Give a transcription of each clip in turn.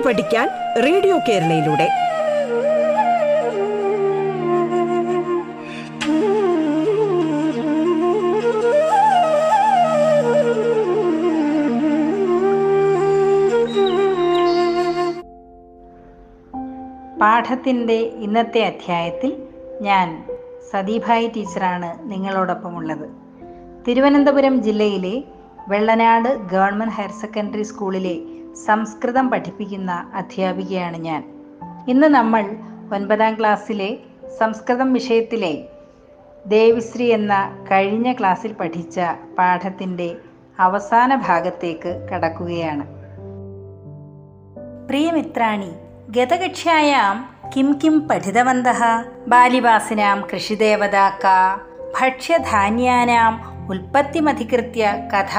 കേട്ടു പഠിക്കാൻ റേഡിയോ കേരളയിലൂടെ. പാഠത്തിന്റെ ഇന്നത്തെ അധ്യായത്തിൽ ഞാൻ സതീഭായി ടീച്ചറാണ് നിങ്ങളോടൊപ്പമുള്ളത്. തിരുവനന്തപുരം ജില്ലയിലെ വെള്ളനാട് ഗവൺമെന്റ് ഹയർ സെക്കൻഡറി സ്കൂളിലെ സംസ്കൃതം പഠിപ്പിക്കുന്ന അധ്യാപികയാണ് ഞാൻ. ഇന്ന് നമ്മൾ ഒൻപതാം ക്ലാസ്സിലെ സംസ്കൃതം വിഷയത്തിലെ ദേവിശ്രീ എന്ന കഴിഞ്ഞ ക്ലാസ്സിൽ പഠിച്ച പാഠത്തിന്റെ അവസാന ഭാഗത്തേക്ക് കടക്കുകയാണ്. പ്രിയമിത്രാണി ഗതകക്ഷ്യായാം കിം കിം പഠിതവന്തः ബാലിവാസിനാം കൃഷിദേവതാ ഭക്ഷ്യധാന്യാനാം ഉൽപ്പത്തിമധികൃത്യ കഥ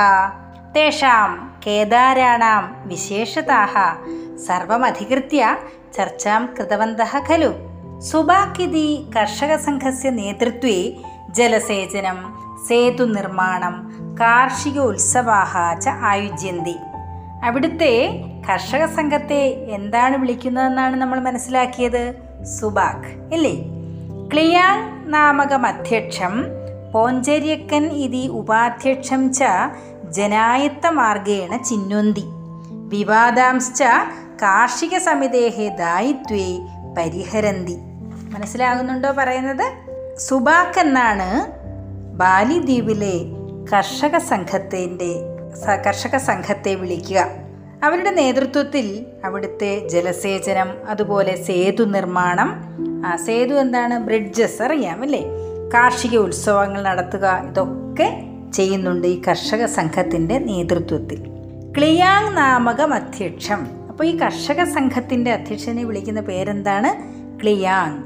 തേഷാം കേദാരാണാം വിശേഷതാഹ. സർവമധികൃത്യ ചർച്ചാം കൃതവന്ത ഖലു. സുബാക്കിതി സംഘസ്യ നേതൃത്വേ ജലസേചനം സേതുനിർമ്മാണം കാർഷിക ഉത്സവാഹ ച ആയുജ്യന്തി. അവിടുത്തെ കർഷക സംഘത്തെ എന്താണ് വിളിക്കുന്നതെന്നാണ് നമ്മൾ മനസ്സിലാക്കിയത്? സുബാഖ് ഇല്ലേ? ക്ലിയാങ് നാമകം അധ്യക്ഷം പോഞ്ചര്യക്കൻ ഇതി ഉപാധ്യക്ഷം ച ജനായത്തമാർഗേണ ചിന്വന്തി വിവാദാംശ്ച കാർഷിക സമിതേഹെ ദായിത്വേ പരിഹരന്തി. മനസ്സിലാകുന്നുണ്ടോ പറയുന്നത്? സുബാക്ക് എന്നാണ് ബാലിദ്വീപിലെ കർഷക സംഘത്തിന്റെ കർഷക സംഘത്തെ വിളിക്കുക. അവരുടെ നേതൃത്വത്തിൽ അവിടുത്തെ ജലസേചനം അതുപോലെ സേതു നിർമ്മാണം സേതു എന്താണ്? ബ്രിഡ്ജസ് അറിയാമല്ലേ കാർഷിക ഉത്സവങ്ങൾ നടത്തുക ഇതൊക്കെ ചെയ്യുന്നുണ്ട് ഈ കർഷക സംഘത്തിന്റെ നേതൃത്വത്തിൽ. ക്ലിയാങ് നാമകം അധ്യക്ഷം. അപ്പോൾ ഈ കർഷക സംഘത്തിന്റെ അധ്യക്ഷനെ വിളിക്കുന്ന പേരെന്താണ്? ക്ലിയാങ്.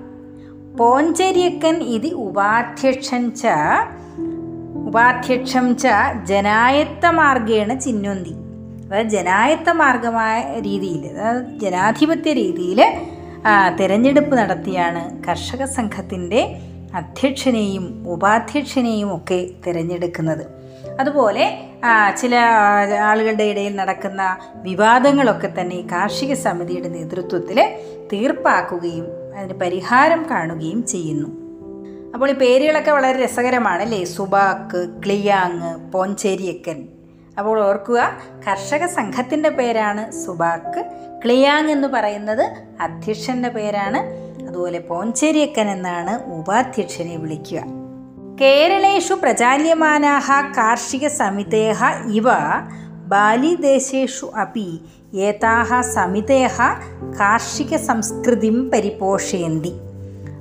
പോഞ്ചര്യക്കൻ ഇത് ഉപാധ്യക്ഷൻ ച ഉപാധ്യക്ഷം ച ജനായത്ത മാർഗേണ ചിന്നുന്തി. അതായത് ജനായത്ത മാർഗമായ രീതിയിൽ അതായത് ജനാധിപത്യ രീതിയിൽ തിരഞ്ഞെടുപ്പ് നടത്തിയാണ് കർഷക സംഘത്തിന്റെ അധ്യക്ഷനെയും ഉപാധ്യക്ഷനെയും ഒക്കെ തിരഞ്ഞെടുക്കുന്നത്. അതുപോലെ ചില ആളുകളുടെ ഇടയിൽ നടക്കുന്ന വിവാദങ്ങളൊക്കെ തന്നെ കാർഷിക സമിതിയുടെ നേതൃത്വത്തിൽ തീർപ്പാക്കുകയും അതിന് പരിഹാരം കാണുകയും ചെയ്യുന്നു. അപ്പോൾ ഈ പേരുകളൊക്കെ വളരെ രസകരമാണ് അല്ലേ സുബാക്ക് ക്ലിയാങ് പോഞ്ചേരിയക്കൻ. അപ്പോൾ ഓർക്കുക കർഷക സംഘത്തിന്റെ പേരാണ് സുബാക്ക്. ക്ലിയാങ് എന്ന് പറയുന്നത് അധ്യക്ഷന്റെ പേരാണ്. അതുപോലെ പോഞ്ചേരിയക്കൻ എന്നാണ് ഉപാധ്യക്ഷനെ വിളിക്കുക. കേരളേഷു പ്രചാല്യമാനാഹ കാർഷിക സമിതേഹ ഇവ ബാലിദേശേഷു അപ്പി ഏതാഹ സമിതേഹ കാർഷിക സംസ്കൃതിം പരിപോഷയന്തി.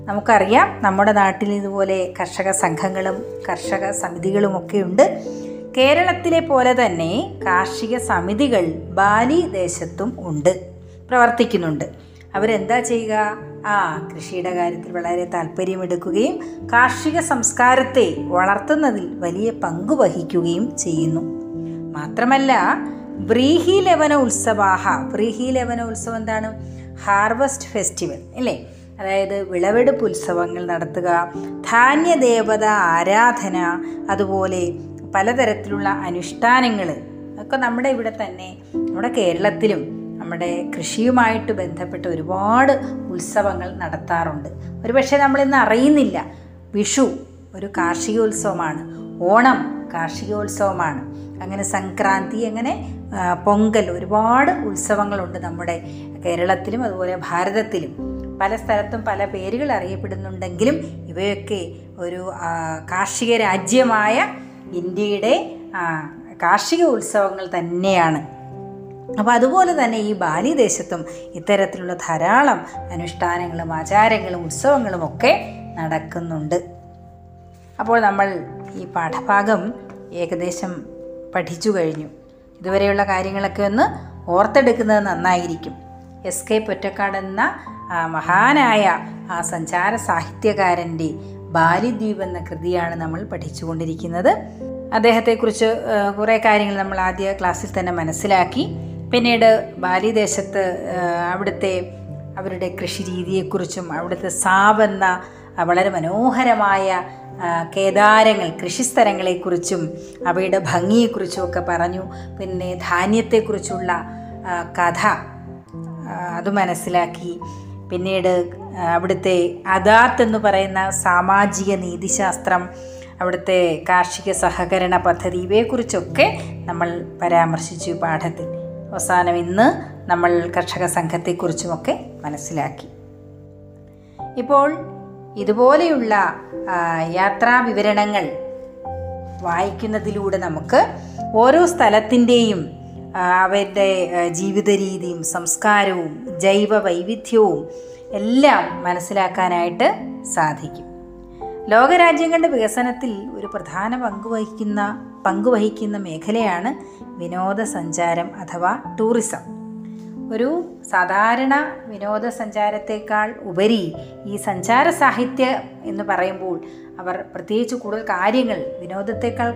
നമുക്കറിയാം നമ്മുടെ നാട്ടിൽ ഇതുപോലെ കർഷക സംഘങ്ങളും കർഷക സമിതികളുമൊക്കെ ഉണ്ട്. കേരളത്തിലെ പോലെ തന്നെ കാർഷിക സമിതികൾ ബാലി ദേശത്തും ഉണ്ട്. പ്രവർത്തിക്കുന്നുണ്ട്. അവരെന്താ ചെയ്യുക? ആ കൃഷിയുടെ കാര്യത്തിൽ വളരെ താല്പര്യമെടുക്കുകയും കാർഷിക സംസ്കാരത്തെ വളർത്തുന്നതിൽ വലിയ പങ്ക് വഹിക്കുകയും ചെയ്യുന്നു. മാത്രമല്ല വ്രീഹി ലവന ഉത്സവാഹ വ്രീഹി ലവന ഉത്സവം എന്താണ്? ഹാർവസ്റ്റ് ഫെസ്റ്റിവൽ അല്ലേ അതായത് വിളവെടുപ്പ് ഉത്സവങ്ങൾ നടത്തുക ധാന്യദേവത ആരാധന അതുപോലെ പലതരത്തിലുള്ള അനുഷ്ഠാനങ്ങൾ. ഒക്കെ നമ്മുടെ ഇവിടെ തന്നെ നമ്മുടെ കേരളത്തിലും നമ്മുടെ കൃഷിയുമായിട്ട് ബന്ധപ്പെട്ട് ഒരുപാട് ഉത്സവങ്ങൾ നടത്താറുണ്ട്. ഒരുപക്ഷെ നമ്മളിന്ന് അറിയുന്നില്ല. വിഷു ഒരു കാർഷികോത്സവമാണ്. ഓണം കാർഷികോത്സവമാണ്. അങ്ങനെ സംക്രാന്തി അങ്ങനെ പൊങ്കൽ ഒരുപാട് ഉത്സവങ്ങളുണ്ട് നമ്മുടെ കേരളത്തിലും അതുപോലെ ഭാരതത്തിലും. പല സ്ഥലത്തും പല പേരുകൾ അറിയപ്പെടുന്നുണ്ടെങ്കിലും ഇവയൊക്കെ ഒരു കാർഷിക രാജ്യമായ ഇന്ത്യയുടെ കാർഷിക ഉത്സവങ്ങൾ തന്നെയാണ്. അപ്പോൾ അതുപോലെ തന്നെ ഈ ബാലി ദേശത്തും ഇത്തരത്തിലുള്ള ധാരാളം അനുഷ്ഠാനങ്ങളും ആചാരങ്ങളും ഉത്സവങ്ങളും ഒക്കെ നടക്കുന്നുണ്ട്. അപ്പോൾ നമ്മൾ ഈ പാഠഭാഗം ഏകദേശം പഠിച്ചു കഴിഞ്ഞു. ഇതുവരെയുള്ള കാര്യങ്ങളൊക്കെ ഒന്ന് ഓർത്തെടുക്കുന്നത് നന്നായിരിക്കും. എസ് കെ പൊറ്റക്കാട് എന്ന മഹാനായ ആ സഞ്ചാര സാഹിത്യകാരന്റെ ബാലിദ്വീപ് എന്ന കൃതിയാണ് നമ്മൾ പഠിച്ചുകൊണ്ടിരിക്കുന്നത്. അദ്ദേഹത്തെക്കുറിച്ച് കുറേ കാര്യങ്ങൾ നമ്മൾ ആദ്യ ക്ലാസ്സിൽ തന്നെ മനസ്സിലാക്കി. പിന്നീട് ബാലിദേശത്ത് അവിടുത്തെ അവരുടെ കൃഷി രീതിയെക്കുറിച്ചും അവിടുത്തെ സാവെന്ന വളരെ മനോഹരമായ കേദാരങ്ങൾ കൃഷിസ്ഥലങ്ങളെക്കുറിച്ചും അവയുടെ ഭംഗിയെക്കുറിച്ചും ഒക്കെ പറഞ്ഞു. പിന്നെ ധാന്യത്തെക്കുറിച്ചുള്ള കഥ അത് മനസ്സിലാക്കി. പിന്നീട് അവിടുത്തെ അദാത്ത് എന്ന് പറയുന്ന സാമാജിക നീതിശാസ്ത്രം അവിടുത്തെ കാർഷിക സഹകരണ പദ്ധതി ഇവയെക്കുറിച്ചൊക്കെ നമ്മൾ പരാമർശിച്ചു പാഠത്തിൽ. അവസാനം ഇന്ന് നമ്മൾ കർഷക സംഘത്തെക്കുറിച്ചുമൊക്കെ മനസ്സിലാക്കി. ഇപ്പോൾ ഇതുപോലെയുള്ള യാത്രാ വിവരണങ്ങൾ വായിക്കുന്നതിലൂടെ നമുക്ക് ഓരോ സ്ഥലത്തിന്റെയും അവരുടെ ജീവിത രീതിയും സംസ്കാരവും ജൈവ വൈവിധ്യവും എല്ലാം മനസ്സിലാക്കാനായിട്ട് സാധിക്കും. ലോകരാജ്യങ്ങളുടെ വികസനത്തിൽ ഒരു പ്രധാന പങ്കുവഹിക്കുന്ന പങ്കുവഹിക്കുന്ന പങ്ക് വഹിക്കുന്ന മേഖലയാണ് വിനോദസഞ്ചാരം അഥവാ ടൂറിസം. ഒരു സാധാരണ വിനോദസഞ്ചാരത്തേക്കാൾ ഉപരി ഈ സഞ്ചാര സാഹിത്യ എന്ന് പറയുമ്പോൾ അവർ പ്രത്യേകിച്ച് കൂടുതൽ കാര്യങ്ങൾ വിനോദത്തേക്കാൾ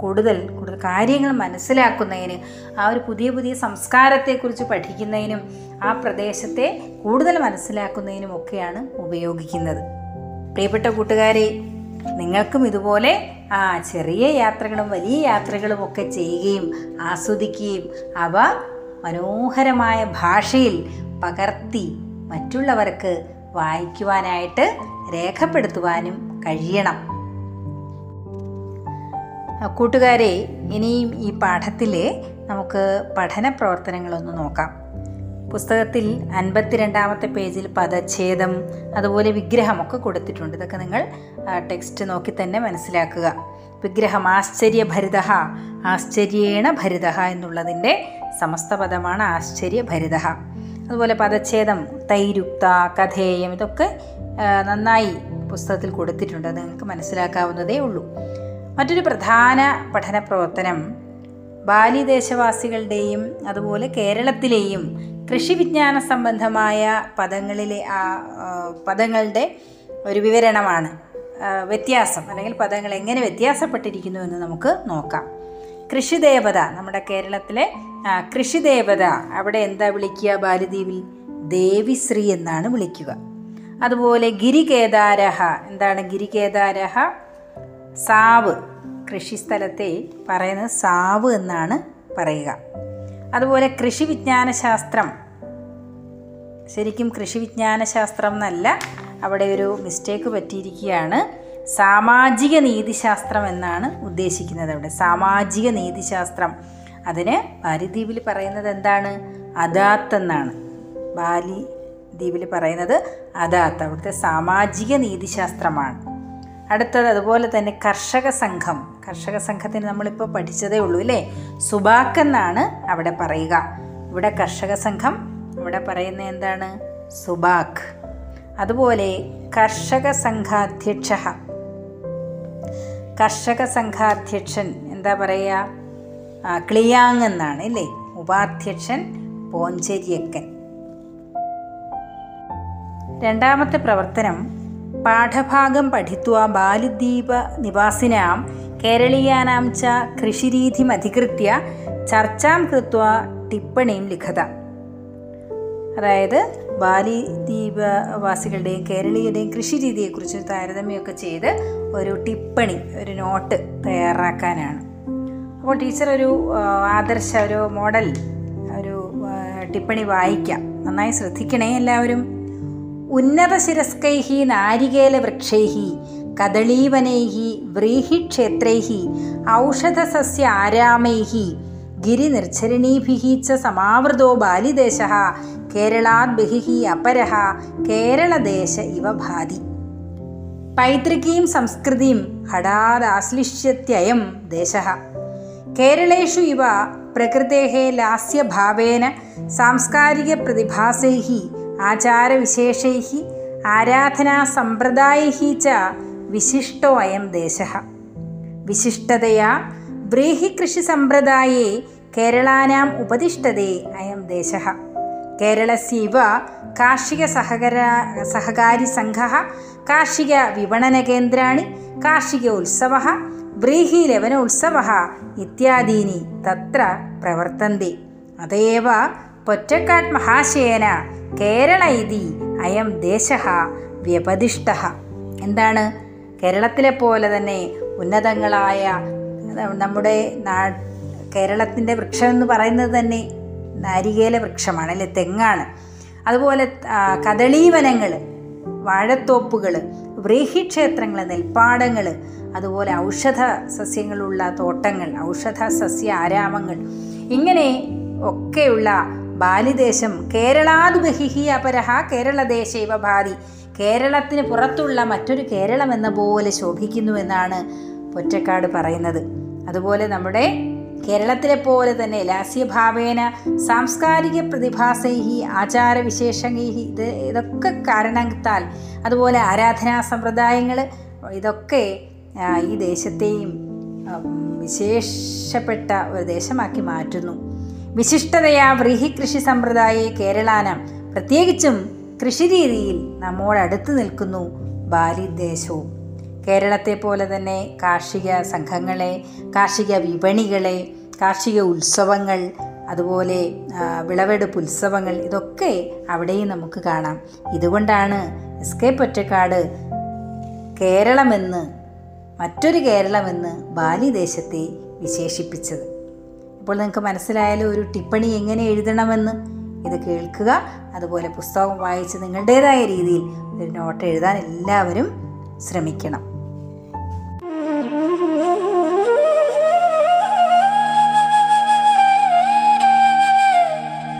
കൂടുതൽ കൂടുതൽ കാര്യങ്ങൾ മനസ്സിലാക്കുന്നതിന് ആ ഒരു പുതിയ പുതിയ സംസ്കാരത്തെക്കുറിച്ച് പഠിക്കുന്നതിനും ആ പ്രദേശത്തെ കൂടുതൽ മനസ്സിലാക്കുന്നതിനും ഒക്കെയാണ് ഉപയോഗിക്കുന്നത്. പ്രിയപ്പെട്ട കൂട്ടുകാരെ നിങ്ങൾക്കും ഇതുപോലെ ആ ചെറിയ യാത്രകളും വലിയ യാത്രകളും ഒക്കെ ചെയ്യുകയും ആസ്വദിക്കുകയും അവ മനോഹരമായ ഭാഷയിൽ പകർത്തി മറ്റുള്ളവർക്ക് വായിക്കുവാനായിട്ട് രേഖപ്പെടുത്തുവാനും കഴിയണം. കൂട്ടുകാരെ ഇനിയും ഈ പാഠത്തിൽ നമുക്ക് പഠന പ്രവർത്തനങ്ങളൊന്ന് നോക്കാം. പുസ്തകത്തിൽ അൻപത്തിരണ്ടാമത്തെ പേജിൽ പദച്ഛേദം അതുപോലെ വിഗ്രഹമൊക്കെ കൊടുത്തിട്ടുണ്ട്. ഇതൊക്കെ നിങ്ങൾ ടെക്സ്റ്റ് നോക്കി തന്നെ മനസ്സിലാക്കുക. വിഗ്രഹം ആശ്ചര്യഭരിത ആശ്ചര്യേണ ഭരിത എന്നുള്ളതിന്റെ സമസ്ത പദമാണ് ആശ്ചര്യഭരിത. അതുപോലെ പദച്ഛേദം തൈരുക്ത കഥേയം ഇതൊക്കെ നന്നായി പുസ്തകത്തിൽ കൊടുത്തിട്ടുണ്ട്. അത് നിങ്ങൾക്ക് മനസ്സിലാക്കാവുന്നതേ ഉള്ളൂ. മറ്റൊരു പ്രധാന പഠന പ്രവർത്തനം ബാലി ദേശവാസികളുടെയും അതുപോലെ കേരളത്തിലെയും കൃഷി വിജ്ഞാന സംബന്ധമായ പദങ്ങളിലെ ആ പദങ്ങളുടെ ഒരു വിവരണമാണ്. വ്യത്യാസം അല്ലെങ്കിൽ പദങ്ങൾ എങ്ങനെ വ്യത്യാസപ്പെട്ടിരിക്കുന്നു എന്ന് നമുക്ക് നോക്കാം. കൃഷിദേവത നമ്മുടെ കേരളത്തിലെ കൃഷിദേവത അവിടെ എന്താ വിളിക്കുക? ബാലിദ്വീപിൽ ദേവിശ്രീ എന്നാണ് വിളിക്കുക. അതുപോലെ ഗിരികേദാരഹ എന്താണ് ഗിരികേദാരഹ? സാവ്. കൃഷിസ്ഥലത്തെ പറയുന്നത് സാവ് എന്നാണ് പറയുക. അതുപോലെ കൃഷി വിജ്ഞാന ശാസ്ത്രം ശരിക്കും കൃഷി വിജ്ഞാന ശാസ്ത്രം എന്നല്ല അവിടെ ഒരു മിസ്റ്റേക്ക് പറ്റിയിരിക്കുകയാണ്. സാമാജിക നീതിശാസ്ത്രം എന്നാണ് ഉദ്ദേശിക്കുന്നത് അവിടെ. സാമാജിക നീതിശാസ്ത്രം. അതിന് ബാലിദ്വീപിൽ പറയുന്നത് എന്താണ്? അദാത്ത് എന്നാണ്. ബാലി ദ്വീപിൽ പറയുന്നത് അദാത്ത്. അവിടുത്തെ സാമാജിക നീതിശാസ്ത്രമാണ്. അടുത്തത് അതുപോലെ തന്നെ കർഷക സംഘം. കർഷക സംഘത്തിന് നമ്മളിപ്പോൾ പഠിച്ചതേ ഉള്ളൂ അല്ലേ സുബാക്ക് എന്നാണ് അവിടെ പറയുക. ഇവിടെ കർഷക സംഘം ഇവിടെ പറയുന്ന എന്താണ്? സുബാക്ക്. അതുപോലെ കർഷക സംഘാധ്യക്ഷ. കർഷക സംഘാധ്യക്ഷൻ എന്താ പറയുക? ക്ലിയാങ് എന്നാണ് അല്ലേ ഉപാധ്യക്ഷൻ പോഞ്ചേരിയക്കൻ. രണ്ടാമത്തെ പ്രവർത്തനം പാഠഭാഗം ബാലിദ്വീപ നിവാസിനാം കേരളീയാനാം ച കൃഷിരീതിമധികൃത്യ ചർച്ചാം കൃത്വ ടിപ്പണിയും ലിഖത. അതായത് ബാലി ദ്വീപവാസികളുടെയും കേരളീയരുടെയും കൃഷി രീതിയെക്കുറിച്ച് താരതമ്യമൊക്കെ ചെയ്ത് ഒരു ടിപ്പണി ഒരു നോട്ട് തയ്യാറാക്കാനാണ്. അപ്പോൾ ടീച്ചർ ഒരു ആദർശ ഒരു മോഡൽ ഒരു ടിപ്പണി വായിക്കാം. നന്നായി ശ്രദ്ധിക്കണേ എല്ലാവരും. ഉന്നതശിരസ്കൈ നാരികേലവൃക്ഷൈ കദളീവനൈ വ്രീഹിക്ഷേത്രൈ ഔഷധസസ്യ ആരാമൈ ഗിരിനിർച്ചരണീഭിഃ ച സമാവൃതോ ബാലിദേശ കേരളാത് ബഹിഹി അപരഃ കേരളദേശ ഇവ ഭാതി. പൈതൃകീം സംസ്കൃതിയും ഹഠാദാശ്ലിഷ്യത്യയം ദേശ. കേരളേഷു ഇവ പ്രകൃതേः ലാസ്യഭാവേന സാംസ്കാരികപ്രതിഭാസൈः ആചാരവിശേഷൈ ആരാധനാസമ്പ്രദായൈः च വിശിഷ്ടോ അയം ദേശ. വിശിഷ്ടതയാ വ്രീഹികൃഷിസമ്പ്രദായേ കേരളാനാം ഉപതിഷ്ഠതേ അയം ദേശ. കേരളസ്യൈവ കാർഷിക സഹകര സഹകാരി സംഘ കാർഷിക വിപണന കേന്ദ്രാണി കാർഷിക ഉത്സവ വ്രീഹി ലവന ഉത്സവ ഇത്യാദീനി തത്ര പ്രവർത്തന്തി. അതേവ പൊറ്റക്കാട് മഹാശയന കേരള ഇതി അയം ദേശ വ്യപതിഷ്ഠ. എന്താണ്? കേരളത്തിലെ പോലെ തന്നെ ഉന്നതങ്ങളായ നമ്മുടെ നാ കേരളത്തിന്റെ വൃക്ഷം എന്ന് പറയുന്നത് തന്നെ നാരികേല വൃക്ഷമാണ് അല്ലെ? തെങ്ങാണ്. അതുപോലെ കദളീവനങ്ങൾ വാഴത്തോപ്പുകൾ വ്രീഹിക്ഷേത്രങ്ങൾ നെൽപ്പാടങ്ങൾ അതുപോലെ ഔഷധ സസ്യങ്ങളുള്ള തോട്ടങ്ങൾ ഔഷധ സസ്യ ആരാമങ്ങൾ ഇങ്ങനെ ഒക്കെയുള്ള ബാലിദേശം കേരളാദ്ബഹിഹി അപരഹ കേരളദേശൈവ ഭാതി. കേരളത്തിന് പുറത്തുള്ള മറ്റൊരു കേരളം എന്ന പോലെ ശോഭിക്കുന്നുവെന്നാണ് പൊറ്റക്കാട് പറയുന്നത്. അതുപോലെ നമ്മുടെ കേരളത്തിലെ പോലെ തന്നെ ലാസ്യഭാവേന സാംസ്കാരിക പ്രതിഭാസൈഹി ആചാരവിശേഷങ്ങൈഹി ഇത് ഇതൊക്കെ കാരണത്താൽ അതുപോലെ ആരാധനാ സമ്പ്രദായങ്ങൾ ഇതൊക്കെ ഈ ദേശത്തെയും വിശേഷപ്പെട്ട ഒരു ദേശമാക്കി മാറ്റുന്നു. വിശിഷ്ടതയാ വ്രീഹി കൃഷി സമ്പ്രദായെ കേരളാനം. പ്രത്യേകിച്ചും കൃഷിരീതിയിൽ നമ്മോടടുത്ത് നിൽക്കുന്നു ബാലിദേശവും കേരളത്തെ പോലെ തന്നെ കാർഷിക സംഘങ്ങളെ കാർഷിക വിപണികളെ കാർഷിക ഉത്സവങ്ങൾ അതുപോലെ വിളവെടുപ്പ് ഉത്സവങ്ങൾ ഇതൊക്കെ അവിടെയും നമുക്ക് കാണാം. ഇതുകൊണ്ടാണ് എസ് കെ പൊറ്റക്കാട് കേരളമെന്ന് മറ്റൊരു കേരളമെന്ന് ബാലിദേശത്തെ വിശേഷിപ്പിച്ചത്. ഇപ്പോൾ നിങ്ങൾക്ക് മനസ്സിലായാലും ഒരു ടിപ്പണി എങ്ങനെ എഴുതണമെന്ന്? ഇത് കേൾക്കുക അതുപോലെ പുസ്തകം വായിച്ച് നിങ്ങളുടേതായ രീതിയിൽ ഒരു നോട്ട് എഴുതാൻ എല്ലാവരും ശ്രമിക്കണം.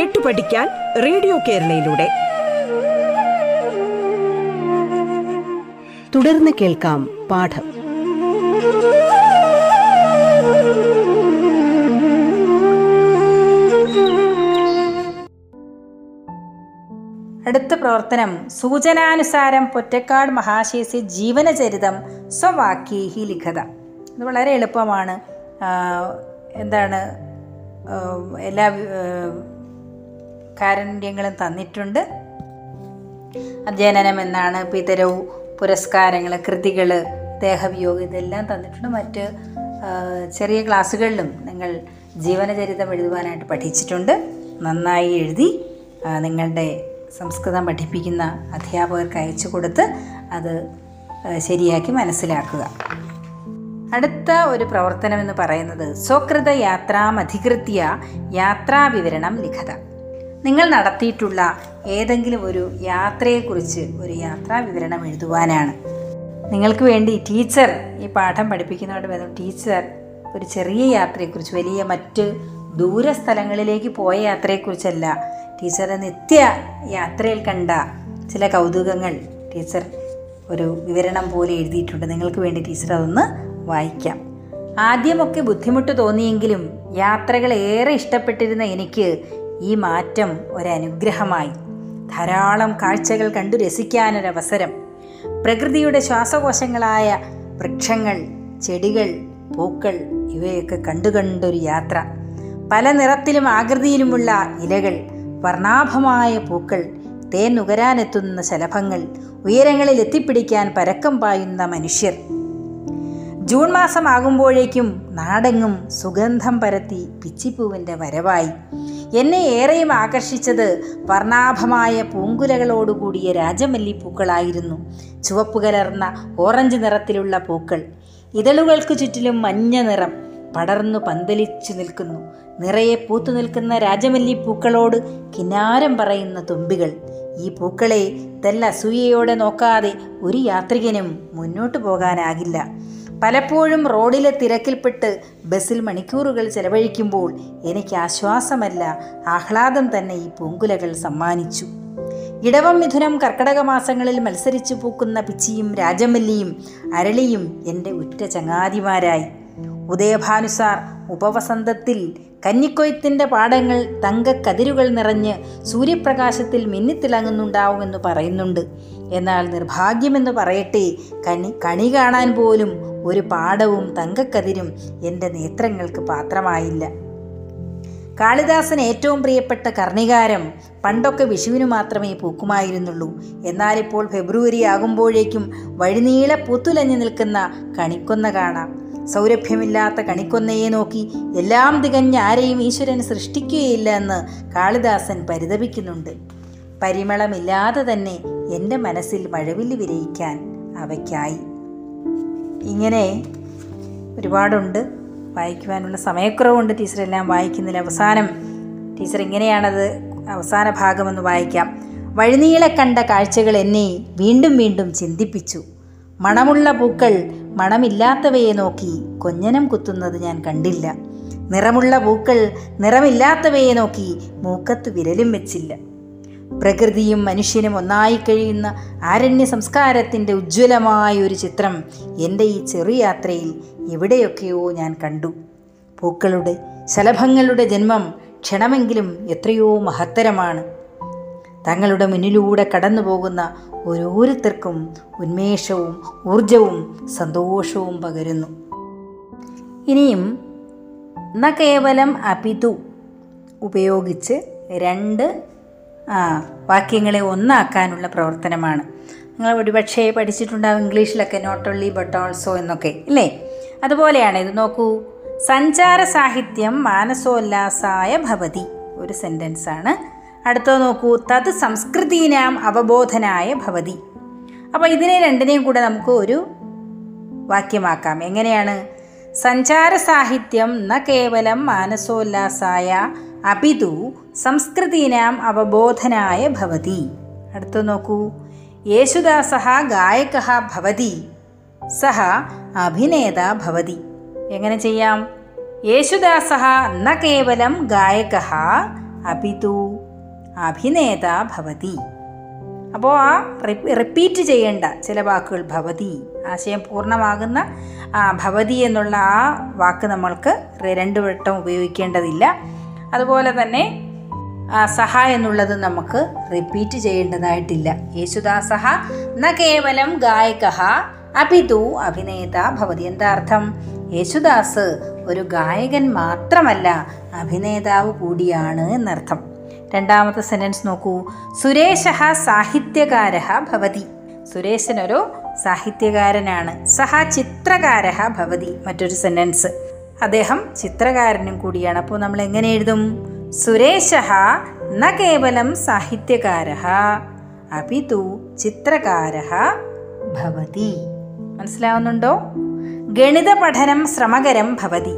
കേട്ടു പഠിക്കാൻ റേഡിയോ കേരളയിലൂടെ. തുടർന്ന് കേൾക്കാം പാഠം. അടുത്ത പ്രവർത്തനം സൂചനാനുസാരം പൊറ്റക്കാട് മഹാശേസി ജീവനചരിതം സ്വവാക്യീഹി ലിഖത. ഇത് വളരെ എളുപ്പമാണ്. എന്താണ് എല്ലാ കാരണ്യങ്ങളും തന്നിട്ടുണ്ട്. ജനനം എന്നാണ് പിതരവും പുരസ്കാരങ്ങൾ കൃതികൾ ദേഹവിയോഗം ഇതെല്ലാം തന്നിട്ടുണ്ട്. മറ്റ് ചെറിയ ക്ലാസ്സുകളിലും നിങ്ങൾ ജീവനചരിതം എഴുതുവാനായിട്ട് പഠിച്ചിട്ടുണ്ട്. നന്നായി എഴുതി നിങ്ങളുടെ സംസ്കൃതം പഠിപ്പിക്കുന്ന അധ്യാപകർക്ക് അയച്ചു കൊടുത്ത് അത് ശരിയാക്കി മനസ്സിലാക്കുക. അടുത്ത ഒരു പ്രവർത്തനം എന്ന് പറയുന്നത് സ്വകൃത യാത്രാമധികൃത്യ യാത്രാവിവരണം ലിഖത. നിങ്ങൾ നടത്തിയിട്ടുള്ള ഏതെങ്കിലും ഒരു യാത്രയെക്കുറിച്ച് ഒരു യാത്രാ വിവരണം എഴുതുവാനാണ്. നിങ്ങൾക്ക് വേണ്ടി ടീച്ചർ ഈ പാഠം പഠിപ്പിക്കുന്നതോട് ബന്ധം ടീച്ചർ ഒരു ചെറിയ യാത്രയെക്കുറിച്ച് വലിയ മറ്റ് ദൂരസ്ഥലങ്ങളിലേക്ക് പോയ യാത്രയെക്കുറിച്ചല്ല. ടീച്ചറെ നിത്യ യാത്രയിൽ കണ്ട ചില കൗതുകങ്ങൾ ടീച്ചർ ഒരു വിവരണം പോലെ എഴുതിയിട്ടുണ്ട്. നിങ്ങൾക്ക് വേണ്ടി ടീച്ചർ അതൊന്ന് വായിക്കാം. ആദ്യമൊക്കെ ബുദ്ധിമുട്ട് തോന്നിയെങ്കിലും യാത്രകൾ ഏറെ ഇഷ്ടപ്പെട്ടിരുന്ന എനിക്ക് ഈ മാറ്റം ഒരനുഗ്രഹമായി. ധാരാളം കാഴ്ചകൾ കണ്ടു രസിക്കാനൊരവസരം. പ്രകൃതിയുടെ ശ്വാസകോശങ്ങളായ വൃക്ഷങ്ങൾ ചെടികൾ പൂക്കൾ ഇവയൊക്കെ കണ്ടു കണ്ടൊരു യാത്ര. പല നിറത്തിലും ആകൃതിയിലുമുള്ള ഇലകൾ വർണാഭമായ പൂക്കൾ തേൻ നുകരാനെത്തുന്ന ശലഭങ്ങൾ ഉയരങ്ങളിൽ എത്തിപ്പിടിക്കാൻ പരക്കം പായുന്ന മനുഷ്യർ. ജൂൺ മാസമാകുമ്പോഴേക്കും നാടെങ്ങും സുഗന്ധം പരത്തി പിച്ചിപ്പൂവിന്റെ വരവായി. എന്നെ ഏറെയും ആകർഷിച്ചത് വർണാഭമായ പൂങ്കുലകളോടുകൂടിയ രാജമല്ലിപ്പൂക്കളായിരുന്നു. ചുവപ്പ് കലർന്ന ഓറഞ്ച് നിറത്തിലുള്ള പൂക്കൾ. ഇതളുകൾക്ക് ചുറ്റിലും മഞ്ഞ നിറം പടർന്നു പന്തലിച്ചു നിൽക്കുന്നു. നിറയെ പൂത്തു നിൽക്കുന്ന രാജമല്ലിപ്പൂക്കളോട് കിനാരം പറയുന്ന തുമ്പികൾ. ഈ പൂക്കളെ തെല്ല അസൂയയോടെ നോക്കാതെ ഒരു യാത്രികനും മുന്നോട്ടു പോകാനാകില്ല. പലപ്പോഴും റോഡിലെ തിരക്കിൽപ്പെട്ട് ബസ്സിൽ മണിക്കൂറുകൾ ചെലവഴിക്കുമ്പോൾ എനിക്ക് ആശ്വാസമല്ല ആഹ്ലാദം തന്നെ ഈ പൂങ്കുലകൾ സമ്മാനിച്ചു. ഇടവം മിഥുനം കർക്കടക മാസങ്ങളിൽ മത്സരിച്ചു പൂക്കുന്ന പിച്ചിയും രാജമല്ലിയും അരളിയും എന്റെ ഉറ്റ ചങ്ങാതിമാരായി. ഉദയഭാനുസാർ ഉപവസന്തത്തിൽ കന്നിക്കൊയ്ത്തിന്റെ പാടങ്ങൾ തങ്കക്കതിരുകൾ നിറഞ്ഞ് സൂര്യപ്രകാശത്തിൽ മിന്നിത്തിളങ്ങുന്നുണ്ടാവുമെന്ന് പറയുന്നുണ്ട്. എന്നാൽ നിർഭാഗ്യമെന്ന് പറയട്ടെ കനി കണി കാണാൻ പോലും ഒരു പാടവും തങ്കക്കതിരും എന്റെ നേത്രങ്ങൾക്ക് പാത്രമായില്ല. കാളിദാസൻ ഏറ്റവും പ്രിയപ്പെട്ട കർണികാരം പണ്ടൊക്കെ വിഷുവിന് മാത്രമേ പൂക്കുമായിരുന്നുള്ളൂ. എന്നാലിപ്പോൾ ഫെബ്രുവരി ആകുമ്പോഴേക്കും വഴിനീളെ പൂത്തുലഞ്ഞു നിൽക്കുന്ന കണിക്കൊന്ന കാണാം. സൗരഭ്യമില്ലാത്ത കണിക്കൊന്നയെ നോക്കി എല്ലാം തികഞ്ഞ ആരെയും ഈശ്വരൻ സൃഷ്ടിക്കുകയില്ല എന്ന് കാളിദാസൻ പരിതപിക്കുന്നുണ്ട്. പരിമളമില്ലാതെ തന്നെ എന്റെ മനസ്സിൽ മഴവില്ല് വിരയിക്കാൻ അവയ്ക്കായി. ഇങ്ങനെ ഒരുപാടുണ്ട്. വായിക്കുവാനുള്ള സമയക്കുറവുണ്ട് ടീച്ചർ എല്ലാം വായിക്കുന്നില്ല അവസാനം ടീച്ചർ ഇങ്ങനെയാണത് അവസാന ഭാഗമെന്ന് വായിക്കാം. വഴിനീളെ കണ്ട കാഴ്ചകൾ എന്നെ വീണ്ടും വീണ്ടും ചിന്തിപ്പിച്ചു. മണമുള്ള പൂക്കൾ മണമില്ലാത്തവയെ നോക്കി കൊഞ്ഞനം കുത്തുന്നത് ഞാൻ കണ്ടില്ല. നിറമുള്ള പൂക്കൾ നിറമില്ലാത്തവയെ നോക്കി മൂക്കത്ത് വിരലും വെച്ചില്ല. പ്രകൃതിയും മനുഷ്യനും ഒന്നായി കഴിയുന്ന ആരണ്യ സംസ്കാരത്തിന്റെ ഉജ്ജ്വലമായ ഒരു ചിത്രം എന്റെ ഈ ചെറു യാത്രയിൽ എവിടെയൊക്കെയോ ഞാൻ കണ്ടു. പൂക്കളുടെ ശലഭങ്ങളുടെ ജന്മം ക്ഷണമെങ്കിലും എത്രയോ മഹത്തരമാണ്. തങ്ങളുടെ മുന്നിലൂടെ കടന്നു പോകുന്ന ഓരോരുത്തർക്കും ഉന്മേഷവും ഊർജവും സന്തോഷവും പകരുന്നു. ഇനിയും ന കേവലം അപിതു ഉപയോഗിച്ച് രണ്ട് വാക്യങ്ങളെ ഒന്നാക്കാനുള്ള പ്രവർത്തനമാണ്. നിങ്ങൾ ഒരുപക്ഷേ പഠിച്ചിട്ടുണ്ടാവും ഇംഗ്ലീഷിലൊക്കെ നോട്ട് ഓൺലി ബട്ട് ഓൾസോ എന്നൊക്കെ ഇല്ലേ? അതുപോലെയാണ് ഇത് നോക്കൂ. സഞ്ചാര സാഹിത്യം മാനസോല്ലാസായ ഭവതി ഒരു സെന്റൻസാണ് അടുത്തത് നോക്കൂ തത് സംസ്കൃതീനാം അവബോധനായ ഭവതി. അപ്പോൾ ഇതിനെ രണ്ടിനെയും കൂടെ നമുക്ക് ഒരു വാക്യമാക്കാം. എങ്ങനെയാണ്? സഞ്ചാര സാഹിത്യം ന കേവലം മാനസോല്ലാസായ അപിതു സംസ്കൃതീനാം അവബോധനായ ഭവതി. അടുത്തു നോക്കൂ യേശുദാസ ഗായക ഭവതി സഹ അഭിനേത ഭവതി. എങ്ങനെ ചെയ്യാം? യേശുദാസ ന കേവലം ഗായക അപിതു. അഭിനേത ഭവതി. അപ്പോൾ ആ റിപ്പീറ്റ് ചെയ്യേണ്ട ചില വാക്കുകൾ ഭവതി ആശയം പൂർണമാകുന്ന ഭവതി എന്നുള്ള ആ വാക്ക് നമ്മൾക്ക് രണ്ട് വട്ടം ഉപയോഗിക്കേണ്ടതില്ല. അതുപോലെ തന്നെ സഹ എന്നുള്ളത് നമുക്ക് റിപ്പീറ്റ് ചെയ്യേണ്ടതായിട്ടില്ല. യേശുദാസഹ ന കേവലം ഗായക അപിതു അഭിനേത ഭവതി. എന്താ അർത്ഥം? യേശുദാസ് ഒരു ഗായകൻ മാത്രമല്ല അഭിനേതാവ് കൂടിയാണ് എന്നർത്ഥം. രണ്ടാമത്തെ സെന്റൻസ് നോക്കൂ. സുരേഷ സാഹിത്യകാര ഭവതി. സുരേശനൊരു സാഹിത്യകാരനാണ്. സഹ ചിത്രകാര ഭവതി. മറ്റൊരു സെന്റൻസ് അദ്ദേഹം ചിത്രകാരനും കൂടിയാണ്. അപ്പോൾ നമ്മൾ എങ്ങനെ എഴുതും? സുരേഷ ന കേവലം സാഹിത്യകാര അപിതു ചിത്രകാര ഭവതി. മനസ്സിലാവുന്നുണ്ടോ? ഗണിത പഠനം ശ്രമകരം ഭവതി.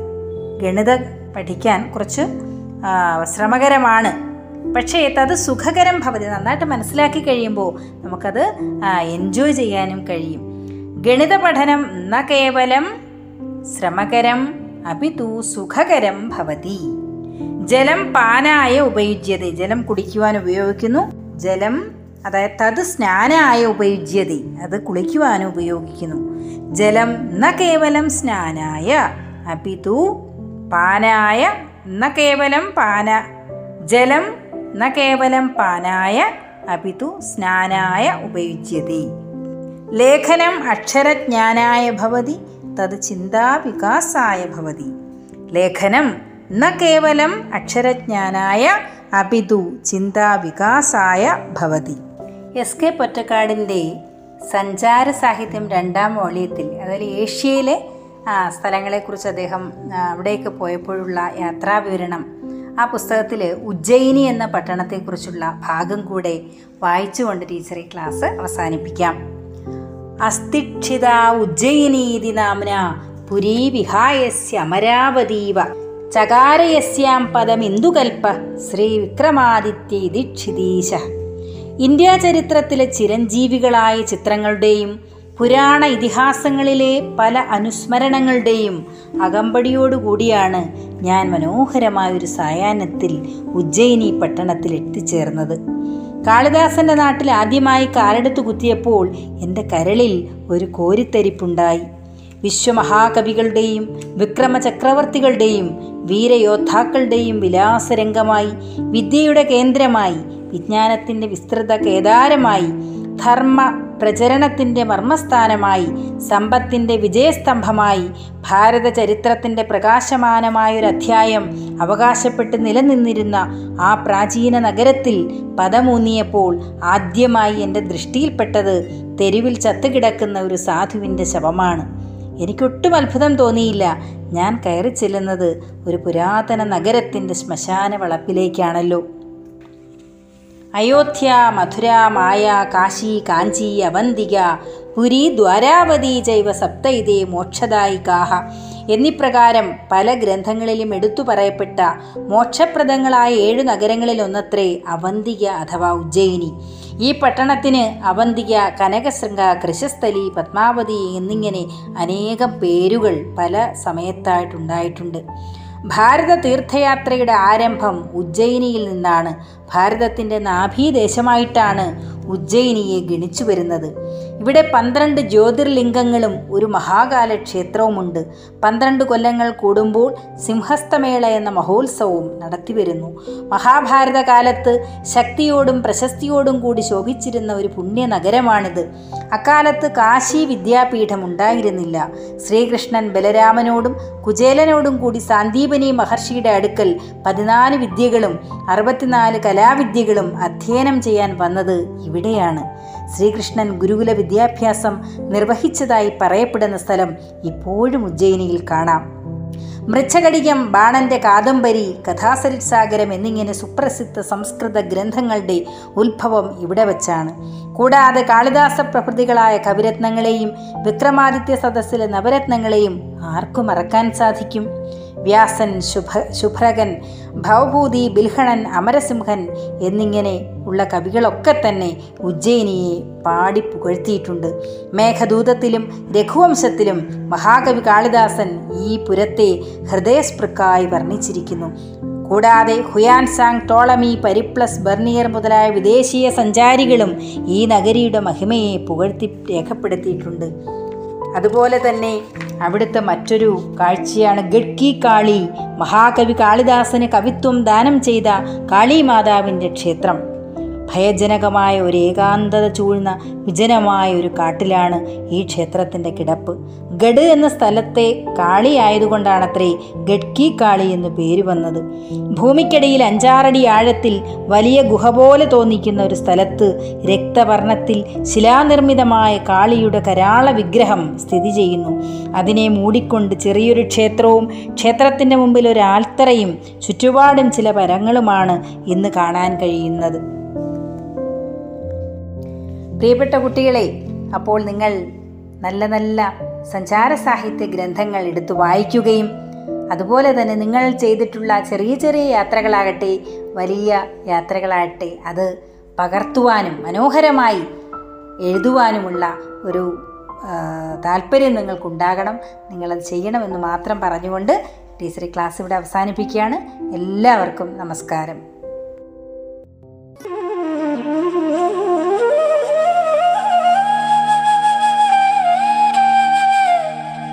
ഗണിത പഠിക്കാൻ കുറച്ച് ശ്രമകരമാണ്. പക്ഷേ തത് സുഖകരം ഭവതി. നന്നായിട്ട് മനസ്സിലാക്കി കഴിയുമ്പോൾ നമുക്കത് എൻജോയ് ചെയ്യാനും കഴിയും. ഗണിത പഠനം ന കേവലം ശ്രമകരം അപിതു സുഖകരം ഭവതി. ജലം പാനായ ഉപയുജ്യത. ജലം കുടിക്കുവാൻ ഉപയോഗിക്കുന്നു. ജലം അതായത് തത് സ്നാനായ ഉപയുജ്യത. അത് കുളിക്കുവാൻ ഉപയോഗിക്കുന്നു. ജലം ന കേവലം സ്നാനായ അപിതു പാനായ ന കേവലം പാന. ജലം ന കേവലം പാനായ അപിതു സ്നാനായ ഉപയുജ്യതി. ലേഖനം അക്ഷരജ്ഞാനായ ഭവതി തത് ചിന്താവികാസായ ഭവതി. ലേഖനം ന കേവലം അക്ഷരജ്ഞാനായ അപിതു ചിന്താവികാസായ ഭവതി. എസ് കെ പൊറ്റക്കാടിന്റെ സഞ്ചാര സാഹിത്യം രണ്ടാം വോളിയത്തിൽ അതായത് ഏഷ്യയിലെ സ്ഥലങ്ങളെക്കുറിച്ച് അദ്ദേഹം അവിടേക്ക് പോയപ്പോഴുള്ള യാത്രാവിവരണം ആ പുസ്തകത്തിൽ ഉജ്ജയിനി എന്ന പട്ടണത്തെക്കുറിച്ചുള്ള ഭാഗം കൂടെ വായിച്ചുകൊണ്ട് ടീച്ചർ ഈ ക്ലാസ് അവസാനിപ്പിക്കാം. അസ്തിക്ഷിത ഉജ്ജയിനീതി നാമന പുരീ വിഹായസ്യ അമരാവതീവ ചകാരയസ്യാം പദമിന്ദുകൽപ്പ ശ്രീ വിക്രമാദിത്യ ഇതിക്ഷിതീശ. ഇന്ത്യാ ചരിത്രത്തിലെ ചിരഞ്ജീവികളായ ചിത്രങ്ങളുടെയും പുരാണ ഇതിഹാസങ്ങളിലെ പല അനുസ്മരണങ്ങളുടെയും അകമ്പടിയോടുകൂടിയാണ് ഞാൻ മനോഹരമായൊരു സായാഹ്നത്തിൽ ഉജ്ജയിനി പട്ടണത്തിൽ എത്തിച്ചേർന്നത്. കാളിദാസന്റെ നാട്ടിൽ ആദ്യമായി കാലെടുത്ത് കുത്തിയപ്പോൾ എന്റെ കരളിൽ ഒരു കോരിത്തരിപ്പുണ്ടായി. വിശ്വമഹാകവികളുടെയും വിക്രമ ചക്രവർത്തികളുടെയും വീരയോദ്ധാക്കളുടെയും വിലാസരംഗമായി വിദ്യയുടെ കേന്ദ്രമായി വിജ്ഞാനത്തിന്റെ വിസ്തൃത കേദാരമായി ധർമ്മ പ്രചരണത്തിന്റെ മർമ്മസ്ഥാനമായി സമ്പത്തിന്റെ വിജയസ്തംഭമായി ഭാരത ചരിത്രത്തിന്റെ പ്രകാശമാനമായൊരു അധ്യായം അവകാശപ്പെട്ട് നിലനിന്നിരുന്ന ആ പ്രാചീന നഗരത്തിൽ പദമൂന്നിയപ്പോൾ ആദ്യമായി എന്റെ ദൃഷ്ടിയിൽപ്പെട്ടത് തെരുവിൽ ചത്തുകിടക്കുന്ന ഒരു സാധുവിന്റെ ശവമാണ്. എനിക്കൊട്ടും അത്ഭുതം തോന്നിയില്ല. ഞാൻ കയറി ചെല്ലുന്നത് ഒരു പുരാതന നഗരത്തിന്റെ ശ്മശാന വളപ്പിലേക്കാണല്ലോ അയോധ്യ മധുര മായ കാശി കാഞ്ചി അവന്തിക പുരി ദ്വാരാവതി ജൈവ സപ്തൈതേ മോക്ഷദായികാഹ എന്നിപ്രകാരം പല ഗ്രന്ഥങ്ങളിലും എടുത്തു പറയപ്പെട്ട മോക്ഷപ്രദങ്ങളായ ഏഴു നഗരങ്ങളിൽ ഒന്നത്രേ അവന്തിക അഥവാ ഉജ്ജയിനി. ഈ പട്ടണത്തിന് അവന്തിക കനകശൃംഗ കൃശസ്ഥലി പത്മാവതി എന്നിങ്ങനെ അനേകം പേരുകൾ പല സമയത്തായിട്ടുണ്ടായിട്ടുണ്ട്. ഭാരത തീർത്ഥയാത്രയുടെ ആരംഭം ഉജ്ജയിനിയിൽ നിന്നാണ്. ഭാരതത്തിന്റെ നാഭീദേശമായിട്ടാണ് ഉജ്ജയിനിയെ ഗണിച്ചു വരുന്നത് ഇവിടെ പന്ത്രണ്ട് ജ്യോതിർലിംഗങ്ങളും ഒരു മഹാകാല ക്ഷേത്രവുമുണ്ട് പന്ത്രണ്ട് കൊല്ലങ്ങൾ കൂടുമ്പോൾ സിംഹസ്തമേള എന്ന മഹോത്സവവും നടത്തിവരുന്നു. മഹാഭാരത കാലത്ത് ശക്തിയോടും പ്രശസ്തിയോടും കൂടി ശോഭിച്ചിരുന്ന ഒരു പുണ്യ നഗരമാണിത് അക്കാലത്ത് കാശി വിദ്യാപീഠം ഉണ്ടായിരുന്നില്ല. ശ്രീകൃഷ്ണൻ ബലരാമനോടും കുചേലനോടും കൂടി സാന്ദീപനി മഹർഷിയുടെ അടുക്കൽ പതിനാല് വിദ്യകളും അറുപത്തിനാല് കലാവിദ്യകളും അധ്യയനം ചെയ്യാൻ വന്നത് ഇവിടെയാണ്. ശ്രീകൃഷ്ണൻ ഗുരുകുല വിദ്യാഭ്യാസം നിർവഹിച്ചതായി പറയപ്പെടുന്ന സ്ഥലം ഇപ്പോഴും ഉജ്ജയിനിയിൽ കാണാം. മൃച്ഛകടികം ബാണന്റെ കാദംബരി കഥാസരിത്സാഗരം എന്നിങ്ങനെ സുപ്രസിദ്ധ സംസ്കൃത ഗ്രന്ഥങ്ങളുടെ ഉത്ഭവം ഇവിടെ വച്ചാണ്. കൂടാതെ കാളിദാസ പ്രഭൃതികളായ കവിരത്നങ്ങളെയും വിക്രമാദിത്യ സദസ്സിലെ നവരത്നങ്ങളെയും ആർക്കും മറക്കാൻ സാധിക്കും. വ്യാസൻ ശുഭ ശുഭ്രകൻ ഭവഭൂതി ബിൽഹണൻ അമരസിംഹൻ എന്നിങ്ങനെ ഉള്ള കവികളൊക്കെ തന്നെ ഉജ്ജയിനിയെ പാടി പുകഴ്ത്തിയിട്ടുണ്ട്. മേഘദൂതത്തിലും രഘുവംശത്തിലും മഹാകവി കാളിദാസൻ ഈ പുരത്തെ ഹൃദയസ്പൃക്കായി വർണിച്ചിരിക്കുന്നു. കൂടാതെ Hiuen Tsang Ptolemy Periplus Bernier മുതലായ വിദേശീയ സഞ്ചാരികളും ഈ നഗരിയുടെ മഹിമയെ പുകഴ്ത്തി രേഖപ്പെടുത്തിയിട്ടുണ്ട്. അതുപോലെ തന്നെ അവിടുത്തെ മറ്റൊരു കാഴ്ചയാണ് ഗഡ്കി കാളി. മഹാകവി കാളിദാസന് കവിത്വം ദാനം ചെയ്ത കാളിമാതാവിന്റെ ക്ഷേത്രം. ഭയജനകമായ ഒരു ഏകാന്തത ചൂഴ്ന്ന വിജനമായ ഒരു കാട്ടിലാണ് ഈ ക്ഷേത്രത്തിന്റെ കിടപ്പ്. ഗഡ് എന്ന സ്ഥലത്തെ കാളി ആയതുകൊണ്ടാണത്രേ ഗഡ്കി കാളി എന്ന് പേര് വന്നത്. ഭൂമിക്കടിയിൽ അഞ്ചാറടി ആഴത്തിൽ വലിയ ഗുഹ പോലെ തോന്നിക്കുന്ന ഒരു സ്ഥലത്ത് രക്തവർണത്തിൽ ശിലാനിർമ്മിതമായ കാളിയുടെ കരാള വിഗ്രഹം സ്ഥിതി ചെയ്യുന്നു. അതിനെ മൂടിക്കൊണ്ട് ചെറിയൊരു ക്ഷേത്രവും ക്ഷേത്രത്തിന്റെ മുമ്പിൽ ഒരു ആൽത്തറയും ചുറ്റുപാടും ചില മരങ്ങളുമാണ് ഇന്ന് കാണാൻ കഴിയുന്നത്. പ്രിയപ്പെട്ട കുട്ടികളെ അപ്പോൾ നിങ്ങൾ നല്ല നല്ല സഞ്ചാര സാഹിത്യ ഗ്രന്ഥങ്ങൾ എടുത്തു വായിക്കുകയും അതുപോലെ തന്നെ നിങ്ങൾ ചെയ്തിട്ടുള്ള ചെറിയ ചെറിയ യാത്രകളാകട്ടെ വലിയ യാത്രകളാകട്ടെ അത് പകർത്തുവാനും മനോഹരമായി എഴുതുവാനുമുള്ള ഒരു താല്പര്യം നിങ്ങൾക്കുണ്ടാകണം. നിങ്ങളത് ചെയ്യണമെന്ന് മാത്രം പറഞ്ഞുകൊണ്ട് ടീച്ചർ ഈ ക്ലാസ് ഇവിടെ അവസാനിപ്പിക്കുകയാണ്. എല്ലാവർക്കും നമസ്കാരം.